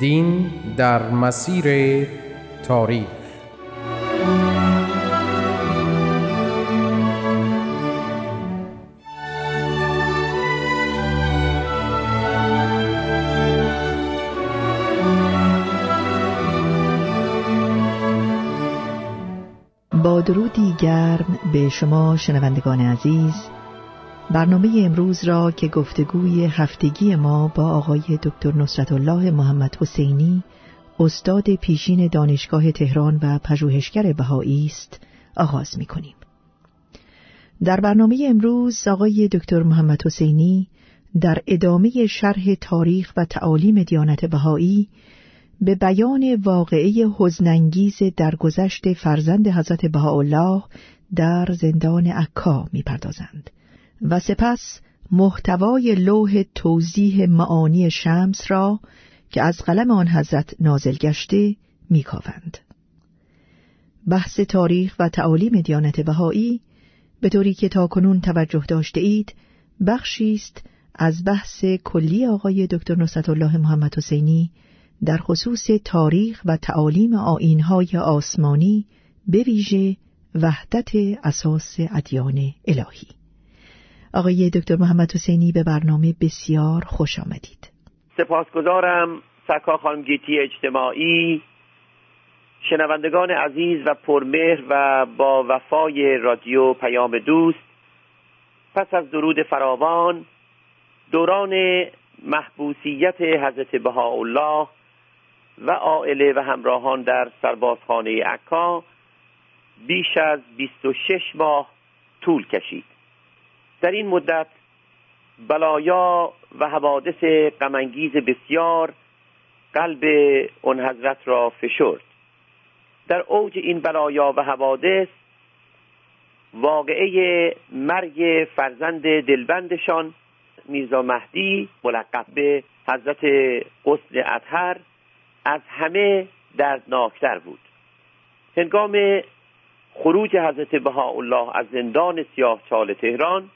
دین در مسیر تاریخ. با درودی گرم به شما شنوندگان عزیز. برنامه امروز را که گفتگوی هفتگی ما با آقای دکتر نصرت الله محمد حسینی استاد پیشین دانشگاه تهران و پژوهشگر بهایی است آغاز می کنیم. در برنامه امروز آقای دکتر محمد حسینی در ادامه شرح تاریخ و تعالیم دیانت بهایی به بیان واقعه حزنانگیز درگذشت فرزند حضرت بهاءالله در زندان عکا می‌پردازند. و سپس محتوای لوح توضیح معانی شمس را که از قلم آن حضرت نازل گشته میکاوند. بحث تاریخ و تعالیم دیانت بهایی به طوری که تا کنون توجه داشته اید بخشی است از بحث کلی آقای دکتر نصرت الله محمد حسینی در خصوص تاریخ و تعالیم آینهای آسمانی به ویژه وحدت اساس ادیان الهی آقای دکتر محمد حسینی به برنامه بسیار خوش آمدید. سپاسگزارم سکا خانم گیتی اجتماعی شنوندگان عزیز و پرمهر و با وفای رادیو پیام دوست پس از درود فراوان دوران محبوسیت حضرت بهاءالله و عائله و همراهان در سربازخانه عکا بیش از 26 ماه طول کشید. در این مدت بلایا و حوادث غمانگیز بسیار قلب اون حضرت را فشرد. در اوج این بلایا و حوادث واقعه مرگ فرزند دلبندشان میرزا مهدی ملقب به حضرت قسن اطهر از همه دردناکتر بود. هنگام خروج حضرت بهاءالله از زندان سیاه چال تهران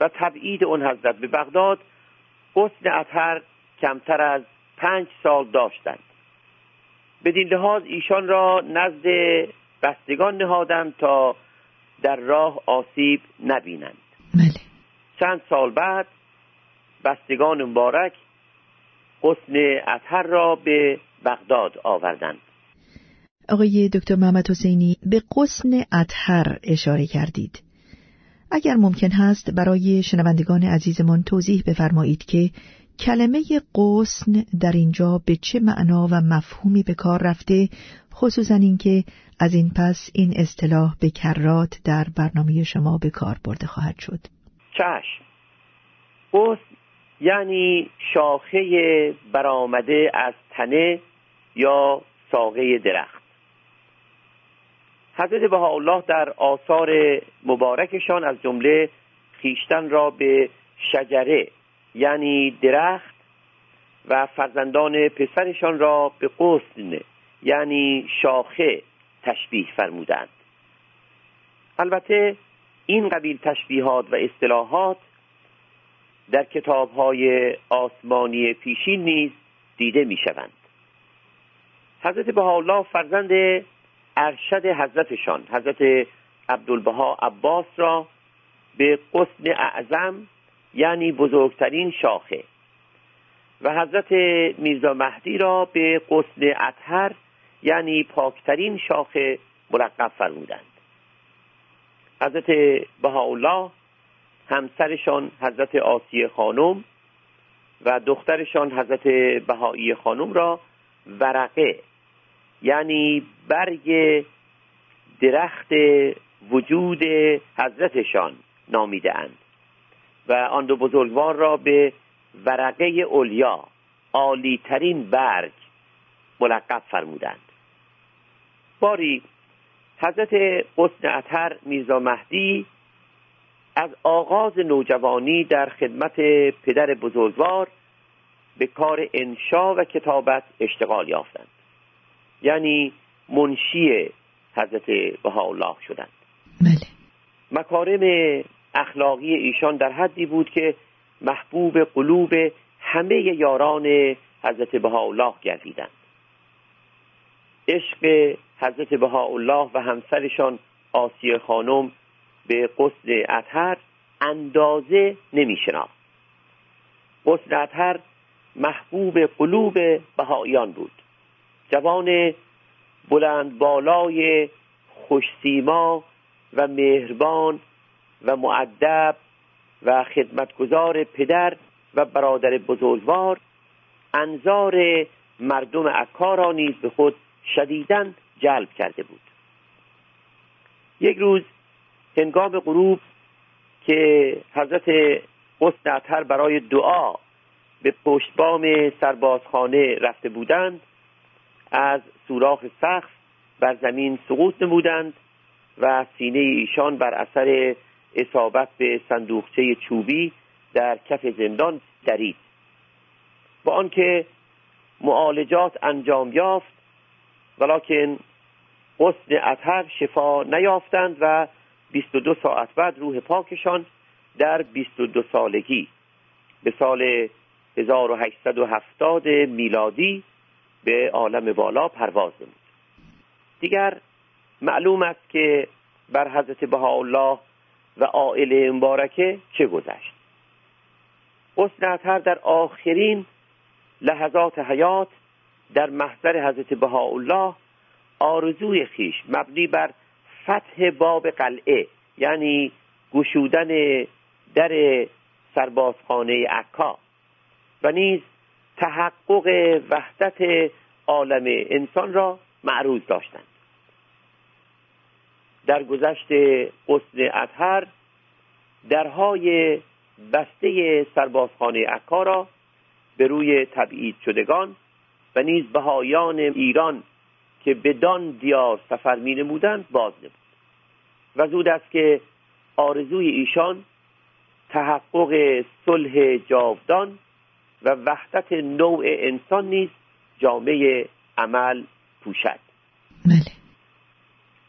و تبعید اون حضرت. به بغداد حسن اطهر کمتر از پنج سال داشتند. بدین لحاظ ایشان را نزد بستگان نهادند تا در راه آسیب نبینند. بله. چند سال بعد بستگان مبارک حسن اطهر را به بغداد آوردند. آقای دکتر محمد حسینی به قسن اطهر اشاره کردید. اگر ممکن هست برای شنوندگان عزیزمان توضیح بفرمایید که کلمه قسن در اینجا به چه معنا و مفهومی به کار رفته خصوصا اینکه از این پس این اصطلاح به کرات در برنامه شما به کار برده خواهد شد. چشم. قسن یعنی شاخه برآمده از تنه یا ساقه درخت. حضرت بهاءالله در آثار مبارکشان از جمله خیشتن را به شجره یعنی درخت و فرزندان پسرشان را به قسن یعنی شاخه تشبیه فرمودند. البته این قبیل تشبیهات و اصطلاحات در کتابهای آسمانی پیشین نیز دیده می شوند حضرت بهاءالله فرزند ارشد حضرتشان حضرت عبدالبها عباس را به قسن اعظم یعنی بزرگترین شاخه. و حضرت میرزا مهدی را به قسن اطهر یعنی پاکترین شاخه ملقب فرمودند. حضرت بهاءالله همسرشان حضرت آسیه خانم و دخترشان حضرت بهایی خانم را ورقه یعنی برگ درخت وجود حضرتشان نامیده اند و آن دو بزرگوار را به ورقه اولیا عالی ترین برگ ملقب فرمودند. باری حضرت قسن اطهر میرزا مهدی از آغاز نوجوانی در خدمت پدر بزرگوار به کار انشا و کتابت اشتغال یافتند. یعنی منشی حضرت بهاءالله شدند. بله. مکارم اخلاقی ایشان در حدی بود که محبوب قلوب همه یاران حضرت بهاءالله گردیدند. عشق حضرت بهاءالله و همسرشان آسیه خانم به قصد اطهر اندازه نمی شناخت قصد اطهر محبوب قلوب بهاییان بود. جوان بلند بالای خوشسیما و مهربان و معدب و خدمتگزار پدر و برادر بزرگوار انظار مردم عکا را نیز به خود شدیدن جلب کرده بود. یک روز هنگام غروب که حضرت قسط اطهر برای دعا به پشتبام سربازخانه رفته بودند از سوراخ سقف بر زمین سقوط نمودند و سینه ایشان بر اثر اصابت به صندوقچه چوبی در کف زندان درید. با آنکه معالجات انجام یافت ولیکن حسن اطهر شفا نیافتند و 22 ساعت بعد روح پاکشان در 22 سالگی به سال 1870 میلادی به عالم بالا پرواز نمود. دیگر معلوم است که بر حضرت بهاءالله و عائله مبارکه چه گذشت. حسن اطهر در آخرین لحظات حیات در محضر حضرت بهاءالله آرزوی خیش مبنی بر فتح باب قلعه یعنی گشودن در سربازخانه عکا و نیز تحقق وحدت عالم انسان را معروض داشتند. در گذشت قسن اطهر درهای بسته سربازخانه عکا را به روی تبعید شدگان و نیز بهایان ایران که بدان دیار سفر می نمودند باز نمود. و زود است که آرزوی ایشان تحقق صلح جاودان و وحدت نوع انسان نیز جامعه عمل پوشد. بله.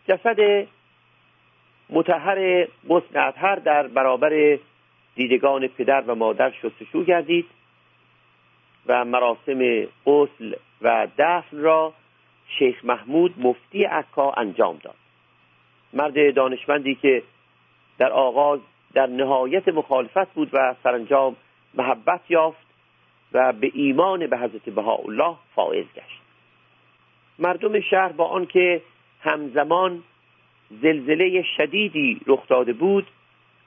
جسد متحر قسن اطهر در برابر دیدگان پدر و مادر شستشو گردید و مراسم غسل و دفن را شیخ محمود مفتی عکا انجام داد. مرد دانشمندی که در آغاز در نهایت مخالفت بود و سرانجام محبت یافت و به ایمان به حضرت بهاءالله فائز گشت. مردم شهر با آنکه همزمان زلزله شدیدی رخ داده بود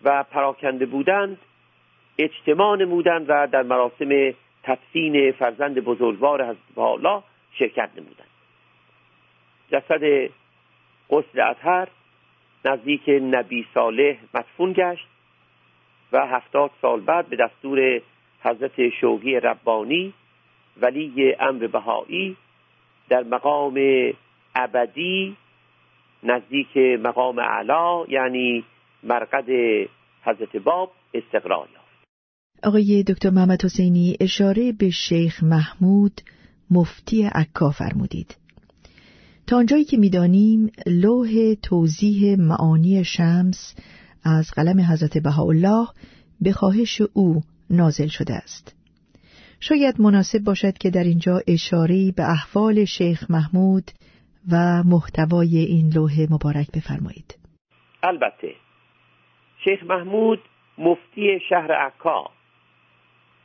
و پراکنده بودند اجتماع نمودند و در مراسم تدفین فرزند بزرگوار حضرت بهاءالله شرکت نمودند. جسد قسل اطهر نزدیک نبی صالح مدفون گشت و هفتاد سال بعد به دستور حضرت شوقی ربانی ولی امر بهایی در مقام ابدی نزدیک مقام علا یعنی مرقد حضرت باب استقرار یافت. آقای دکتر محمد حسینی اشاره به شیخ محمود مفتی عکا فرمودید. تا آنجایی که می‌دانیم لوح توضیح معانی شمس از قلم حضرت بهاءالله به خواهش او نازل شده است. شاید مناسب باشد که در اینجا اشاره به احوال شیخ محمود و محتوای این لوح مبارک بفرمایید. البته شیخ محمود مفتی شهر عکا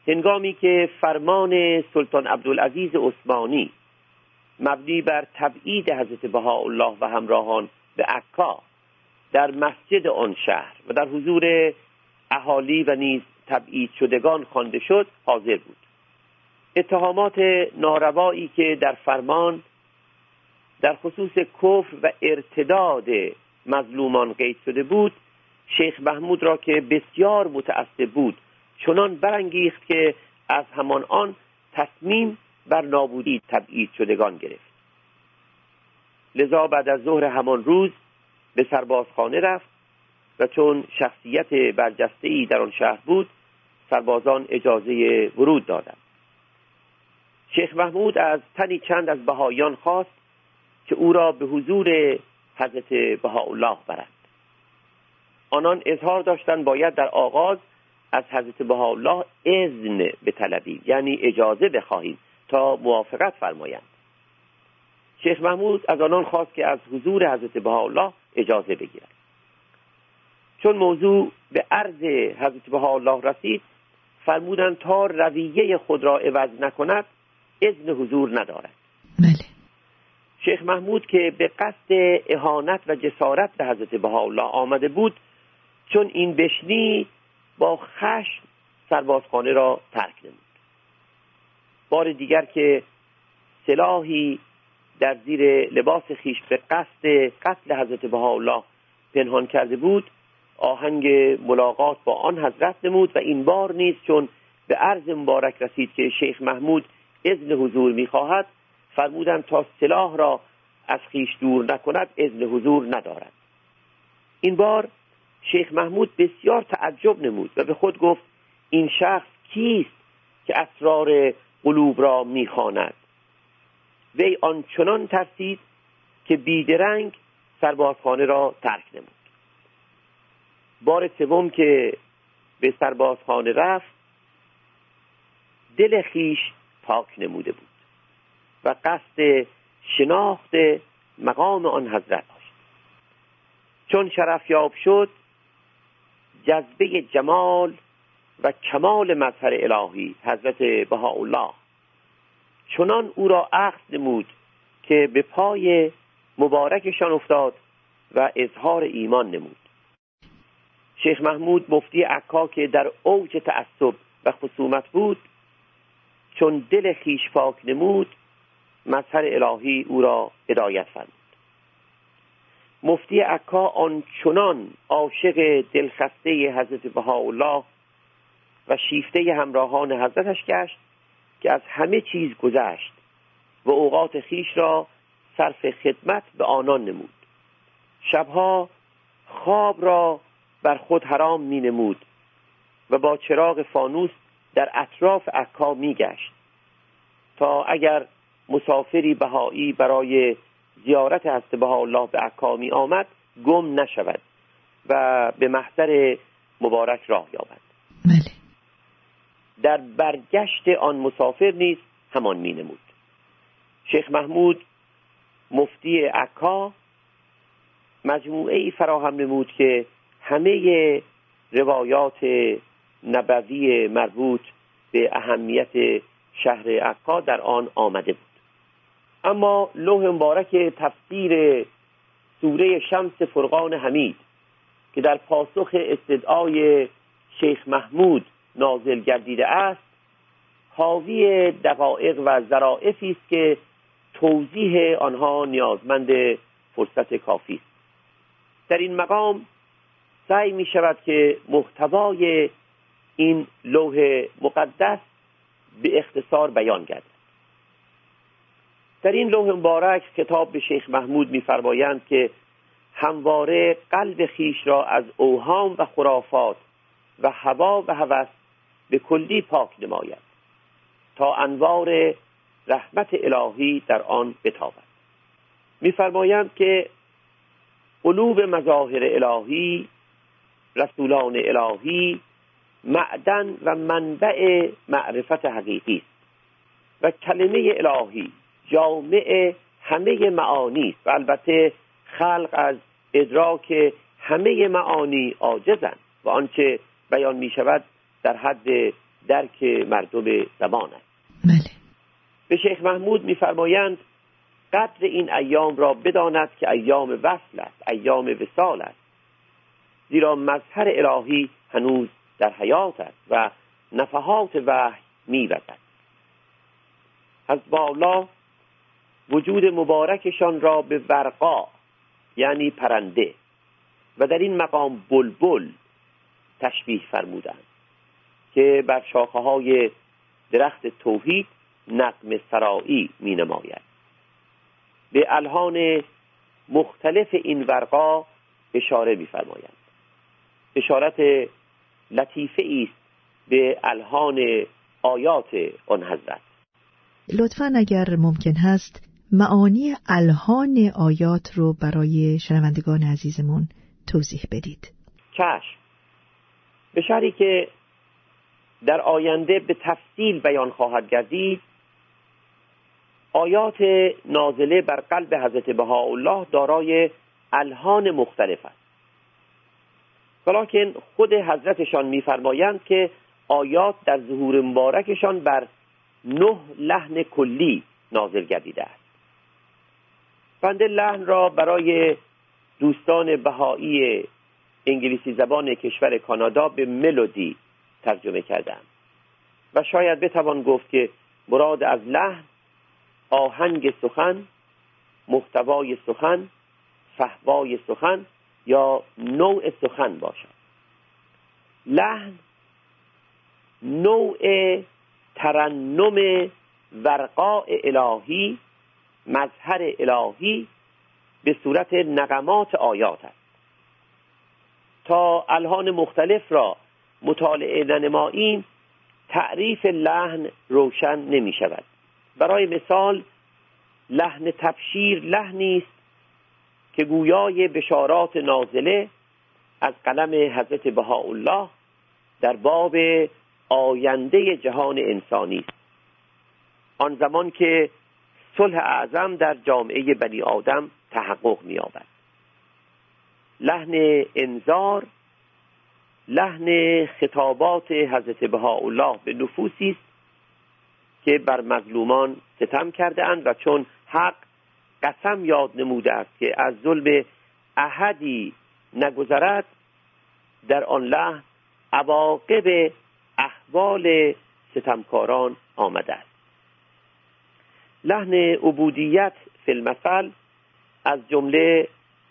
هنگامی که فرمان سلطان عبدالعزیز عثمانی مبنی بر تبعید حضرت بهاءالله و همراهان به عکا در مسجد آن شهر و در حضور اهالی و نیز تبعید شدگان خوانده شد حاضر بود. اتهامات ناروایی که در فرمان در خصوص کفر و ارتداد مظلومان قید شده بود شیخ محمود را که بسیار متعصب بود چنان برانگیخت که از همان آن تصمیم بر نابودی تبعید شدگان گرفت. لذا بعد از ظهر همان روز به سربازخانه رفت و چون شخصیت برجسته ای در آن شهر بود سربازان اجازه ورود دادند. شیخ محمود از تنی چند از بهایان خواست که او را به حضور حضرت بهاءالله برند. آنان اظهار داشتند باید در آغاز از حضرت بهاءالله اذن طلبی یعنی اجازه بخواهیم تا موافقت فرمایند. شیخ محمود از آنان خواست که از حضور حضرت بهاءالله اجازه بگیرند. چون موضوع به عرض حضرت بهاءالله رسید فرمودند تا رویه خود را عوض نکند اذن حضور ندارد. بله. شیخ محمود که به قصد اهانت و جسارت به حضرت بهاءالله آمده بود چون این بشنی با خشم سربازخانه را ترک نمود. بار دیگر که سلاحی در زیر لباس خیش به قصد قتل حضرت بهاءالله پنهان کرده بود آهنگ ملاقات با آن حضرت نمود و این بار نیز چون به عرض مبارک رسید که شیخ محمود اذن حضور می‌خواهد فرمودند تا سلاح را از خیش دور نکند اذن حضور ندارد. این بار شیخ محمود بسیار تعجب نمود و به خود گفت این شخص کیست که اسرار قلوب را می‌خواند؟ وی آنچنان ترسید که بیدرنگ سربازخانه را ترک نمود. بار سوم که به سربازخانه رفت دل خیش پاک نموده بود و قصد شناخت مقام آن حضرت داشت. چون شرف یاب شد جذبه جمال و کمال مظهر الهی حضرت بهاءالله چنان او را اخذ نمود که به پای مبارکشان افتاد و اظهار ایمان نمود. شیخ محمود مفتی عکا که در اوج تعصب و خصومت بود چون دل خیش پاک نمود مظهر الهی او را هدایت فرمود. مفتی عکا آنچنان عاشق دلخسته حضرت بهاءالله و شیفته همراهان حضرتش گشت که از همه چیز گذشت و اوقات خیش را صرف خدمت به آنان نمود. شبها خواب را بر خود حرام می نمود و با چراغ فانوس در اطراف عکا می گشت تا اگر مسافری بهایی برای زیارت حضرت الله به عکا می آمد گم نشود و به محضر مبارک راه یابد. بله. در برگشت آن مسافر نیز همان می نمود شیخ محمود مفتی عکا مجموعه ای فراهم نمود که همه روایات نبوی مربوط به اهمیت شهر عکا در آن آمده بود. اما لوح مبارک تفسیر سوره شمس فرقان حمید که در پاسخ استدعای شیخ محمود نازل گردیده است حاوی دقایق و ظرائفی است که توضیح آنها نیازمند فرصت کافی است. در این مقام سعی می شود که محتوای این لوح مقدس به اختصار بیان گردد. در این لوح مبارک کتاب به شیخ محمود میفرمایند که همواره قلب خیش را از اوهام و خرافات و هوا و هوس به کلی پاک نماید تا انوار رحمت الهی در آن بتابد. میفرمایند که قلوب مظاهر الهی رسولان الهی معدن و منبع معرفت حقیقی است. و کلمه الهی جامع همه معانی است. و البته خلق از ادراک همه معانی عاجزند و آنچه بیان می شود در حد درک مردم زمان است. بله. به شیخ محمود میفرمایند قدر این ایام را بداند که ایام وصل است ایام وسال است. زیرا مظهر الهی هنوز در حیات است و نفحات وحی میوزد. از بالا وجود مبارکشان را به ورقا یعنی پرنده و در این مقام بلبل تشبیه فرمودند که بر شاخه های درخت توحید نقم سرایی می نماید به الهان مختلف این ورقا اشاره میفرمایند. اشارت لطیفه است به الهان آیات آن حضرت. لطفا اگر ممکن هست معانی الهان آیات رو برای شنوندگان عزیزمون توضیح بدید. چشم. به شری که در آینده به تفصیل بیان خواهد گردید آیات نازله بر قلب حضرت بهاءالله دارای الهان مختلف است. ولیکن خود حضرتشان میفرمایند که آیات در ظهور مبارکشان بر نه لحن کلی نازل گردیده است. بنده لحن را برای دوستان بهایی انگلیسی زبان کشور کانادا به ملودی ترجمه کردم و شاید بتوان گفت که مراد از لحن آهنگ سخن محتوای سخن فهوای سخن یا نوع سخن باشد لحن نوع ترنم ورقاء الهی مظهر الهی به صورت نقمات آیات است. تا الهان مختلف را مطالعه ننماییم تعریف لحن روشن نمی شود. برای مثال لحن تبشیر لحنی است که گویای بشارات نازله از قلم حضرت بهاءالله در باب آینده جهان انسانی است. آن زمان که صلح اعظم در جامعه بنی آدم تحقق می‌یابد. لحن انذار لحن خطابات حضرت بهاءالله به نفوسی است که بر مظلومان ستم کرده اند و چون حق قسم یاد نموده است که از ظلم احدی نگذرد در آن لحن عواقب احوال ستمکاران آمده است. لحن عبودیت فی المثل از جمله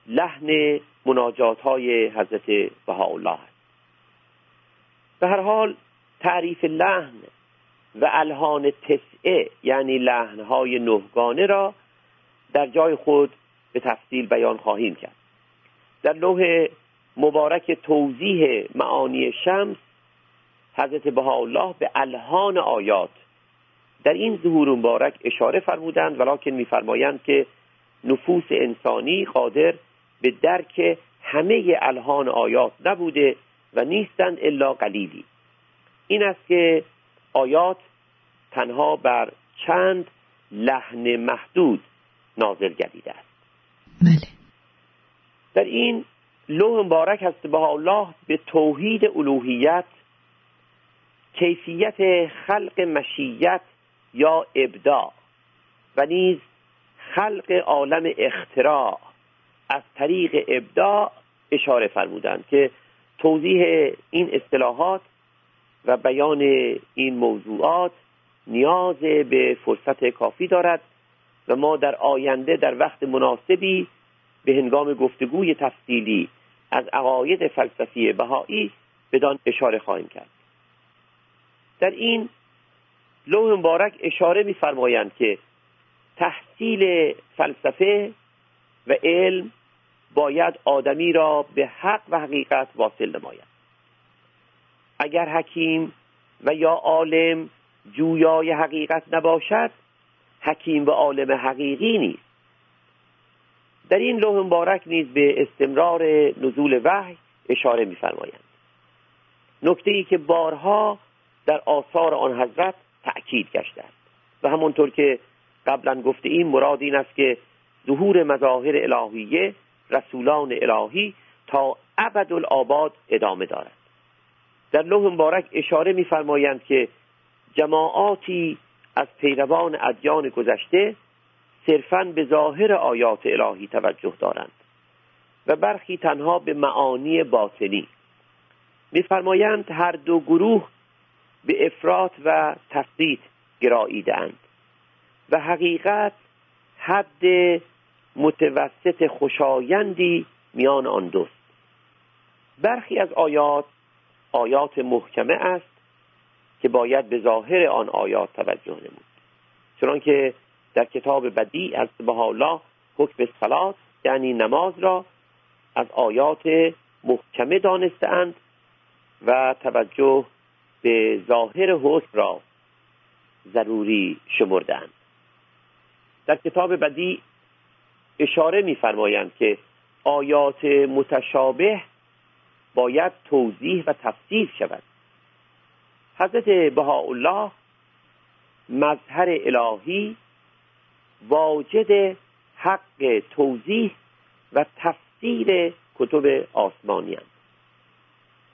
لحن مناجات های حضرت بهاءالله است. به هر حال تعریف لحن و الهان تسعه یعنی لحنهای نهگانه را در جای خود به تفصیل بیان خواهیم کرد. در لوح مبارک توضیح معانی شمس حضرت بهاءالله به الهان آیات در این ظهور مبارک اشاره فرمودند ولیکن میفرمایند که نفوس انسانی قادر به درک همه الهان آیات نبوده و نیستند الا قلیلی. این است که آیات تنها بر چند لحن محدود نازل گردیده است. بله. در این لوح مبارک هست به الله به توحید الوهیت کیفیت خلق مشیت یا ابداع و نیز خلق عالم اختراع. از طریق ابداع اشاره فرمودند که توضیح این اصطلاحات و بیان این موضوعات نیاز به فرصت کافی دارد و ما در آینده در وقت مناسبی به هنگام گفتگوی تفصیلی از عقاید فلسفی بهایی بدان اشاره خواهیم کرد. در این لوح مبارک اشاره می‌فرمایند که تحصیل فلسفه و علم باید آدمی را به حق و حقیقت واصل نماید. اگر حکیم و یا عالم جویای حقیقت نباشد حکیم و عالم حقیقی نیست. در این لوح مبارک نیز به استمرار نزول وحی اشاره می‌فرمایند. نکته ای که بارها در آثار آن حضرت تأکید گشته است و همونطور که قبلا گفته این مراد این است که ظهور مظاهر الهیه رسولان الهی تا ابد الآباد ادامه دارد. در لوح مبارک اشاره می‌فرمایند که جماعاتی از پیروان ادیان گذشته صرفا به ظاهر آیات الهی توجه دارند و برخی تنها به معانی باطنی. میفرمایند هر دو گروه به افراط و تفضیط گراییدند و حقیقت حد متوسط خوشایندی میان آن دوست. برخی از آیات آیات محکمه است که باید به ظاهر آن آیات توجه نمود. چنانکه در کتاب بدی از الله حکم صلات یعنی نماز را از آیات محکمه دانستند و توجه به ظاهر حکم را ضروری شمردند در کتاب بدی اشاره می‌فرمایند که آیات متشابه باید توضیح و تفسیر شود. حضرت بهاءالله مظهر الهی واجد حق توضیح و تفسیر کتب آسمانی هستند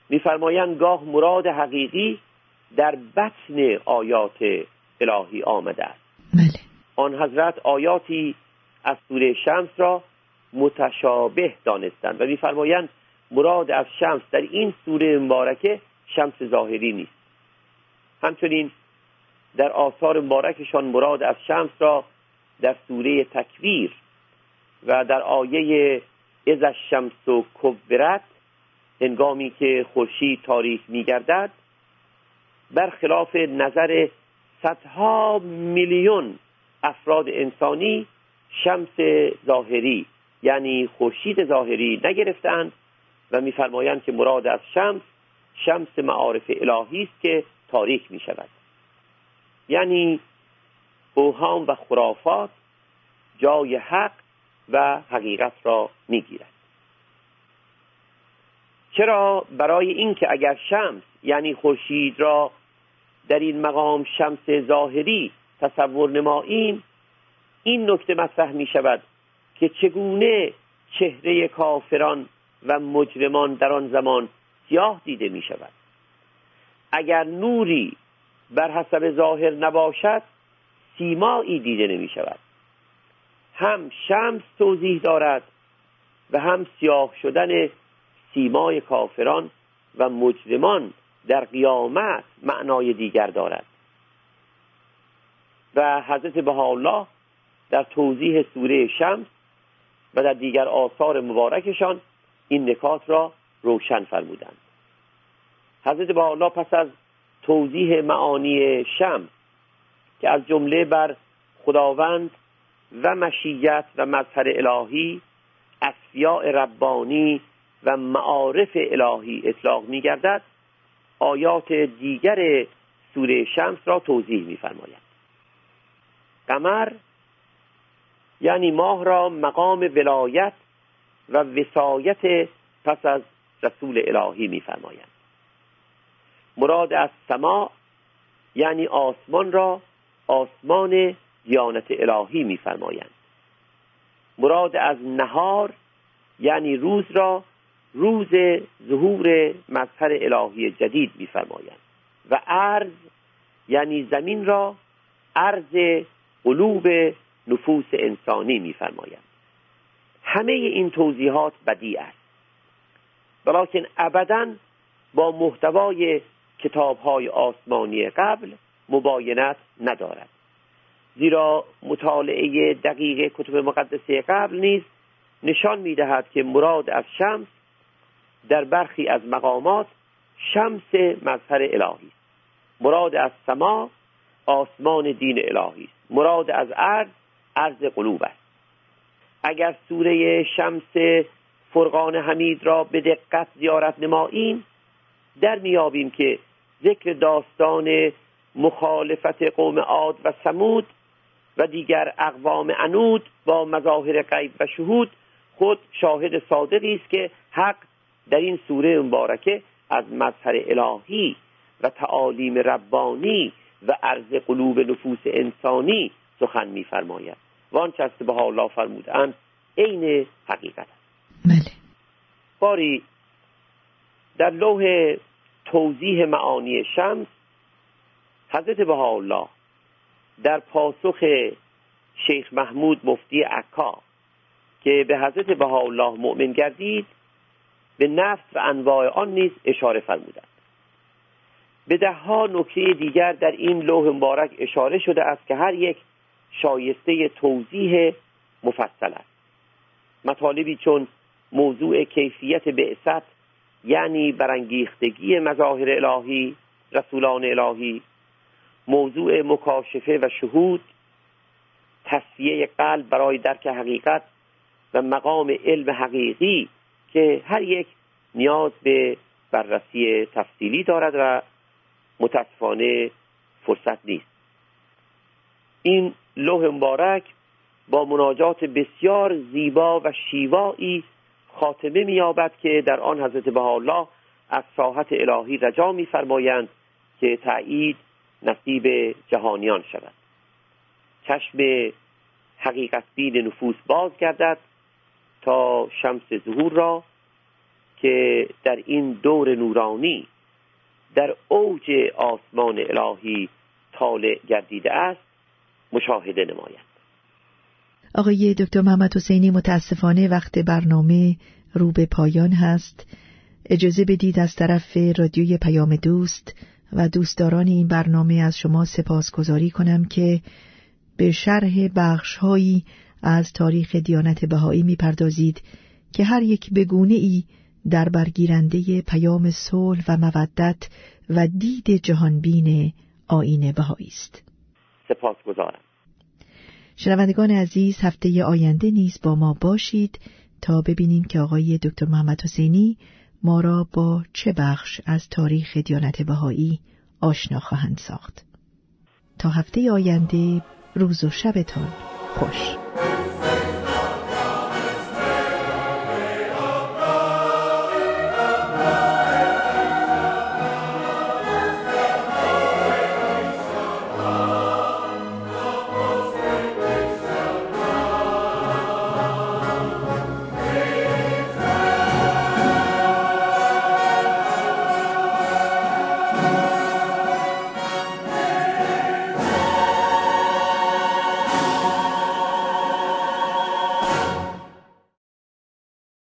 میفرمایند گاه مراد حقیقی در بطن آیات الهی آمده است. بله. آن حضرت آیاتی از سوره شمس را متشابه دانستند و میفرمایند مراد از شمس در این سوره مبارکه شمس ظاهری نیست. همچنین در آثار مبارکشان مراد از شمس را در سوره تکویر و در آیه از الشمس و کبرت هنگامی که خورشید تاریک میگردد برخلاف نظر صدها میلیون افراد انسانی شمس ظاهری یعنی خورشید ظاهری نگرفتند و میفرمایند که مراد از شمس شمس معارف الهی است که تاریک می شود. یعنی اوهام و خرافات جای حق و حقیقت را می‌گیرد چرا برای اینکه اگر شمس یعنی خورشید را در این مقام شمس ظاهری تصور نماییم این نکته مطرح می شود که چگونه چهره کافران و مجرمان در آن زمان سیاه دیده می شود. اگر نوری بر حسب ظاهر نباشد سیمایی دیده نمی شود. هم شمس توضیح دارد و هم سیاه شدن سیمای کافران و مجرمان در قیامت معنای دیگر دارد. و حضرت بهاءالله در توضیح سوره شمس و در دیگر آثار مبارکشان این نکات را روشن فرمودند. حضرت بهاءالله پس از توضیح معانی شمس که از جمله بر خداوند و مشیت و مظهر الهی اصفیاء ربانی و معارف الهی اطلاق می گردد آیات دیگر سوره شمس را توضیح می فرماید قمر یعنی ماه را مقام ولایت و وسایت پس از رسول الهی می فرماید مراد از سما یعنی آسمان را آسمان دیانت الهی میفرمایند. مراد از نهار یعنی روز را روز ظهور مظهر الهی جدید میفرمایند. و عرض یعنی زمین را عرض قلوب نفوس انسانی میفرمایند. همه این توضیحات بدی است. ولیکن ابدا با محتوای کتابهای آسمانی قبل مباینت ندارد. زیرا مطالعه دقیق کتب مقدسه قبل نیز نشان می‌دهد که مراد از شمس در برخی از مقامات شمس مظهر الهی است. مراد از سما آسمان دین الهی است. مراد از عرض عرض قلوب است. اگر سوره شمس فرقان حمید را به دقت زیارت نماییم در میابیم که ذکر داستان مخالفت قوم عاد و سمود و دیگر اقوام عنود با مظاهر غیب و شهود خود شاهد صادقی است که حق در این سوره مبارکه از مظهر الهی و تعالیم ربانی و عرض قلوب نفوس انسانی سخن میفرماید. و آنچه است به الله فرمودند عین حقیقت است. بله. باری در لوح توضیح معانی شمس حضرت بهاءالله در پاسخ شیخ محمود مفتی عکا که به حضرت بهاءالله مؤمن گردید به نفس و انواع آن نیز اشاره فرمودند. به دهها نکته دیگر در این لوح مبارک اشاره شده است که هر یک شایسته توضیح مفصل است. مطالبی چون موضوع کیفیت بعثت یعنی برانگیختگی مظاهر الهی رسولان الهی. موضوع مکاشفه و شهود تصفیه قلب برای درک حقیقت و مقام علم حقیقی که هر یک نیاز به بررسی تفصیلی دارد و متاسفانه فرصت نیست. این لوح مبارک با مناجات بسیار زیبا و شیوایی خاتمه مییابد که در آن حضرت بهاءالله از ساحت الهی رجا میفرمایند که تایید نصیب جهانیان شود. چشم حقیقت بین نفوس باز گردد تا شمس ظهور را که در این دور نورانی در اوج آسمان الهی طالع گردیده است مشاهده نماید. آقای دکتر محمد حسینی متاسفانه وقت برنامه رو به پایان هست اجازه بدید از طرف رادیوی پیام دوست و دوستداران این برنامه از شما سپاسگزاری کنم که به شرح بخشهایی از تاریخ دیانت بهایی می‌پردازید که هر یک بگونه ای در برگیرنده پیام صلح و مودت و دید جهانبین آین بهایی است. سپاسگزارم. شنوندگان عزیز هفته آینده نیز با ما باشید تا ببینیم که آقای دکتر محمد حسینی ما را با چه بخش از تاریخ دیانت بهایی آشنا خواهند ساخت. تا هفته آینده روز و شبتان خوش.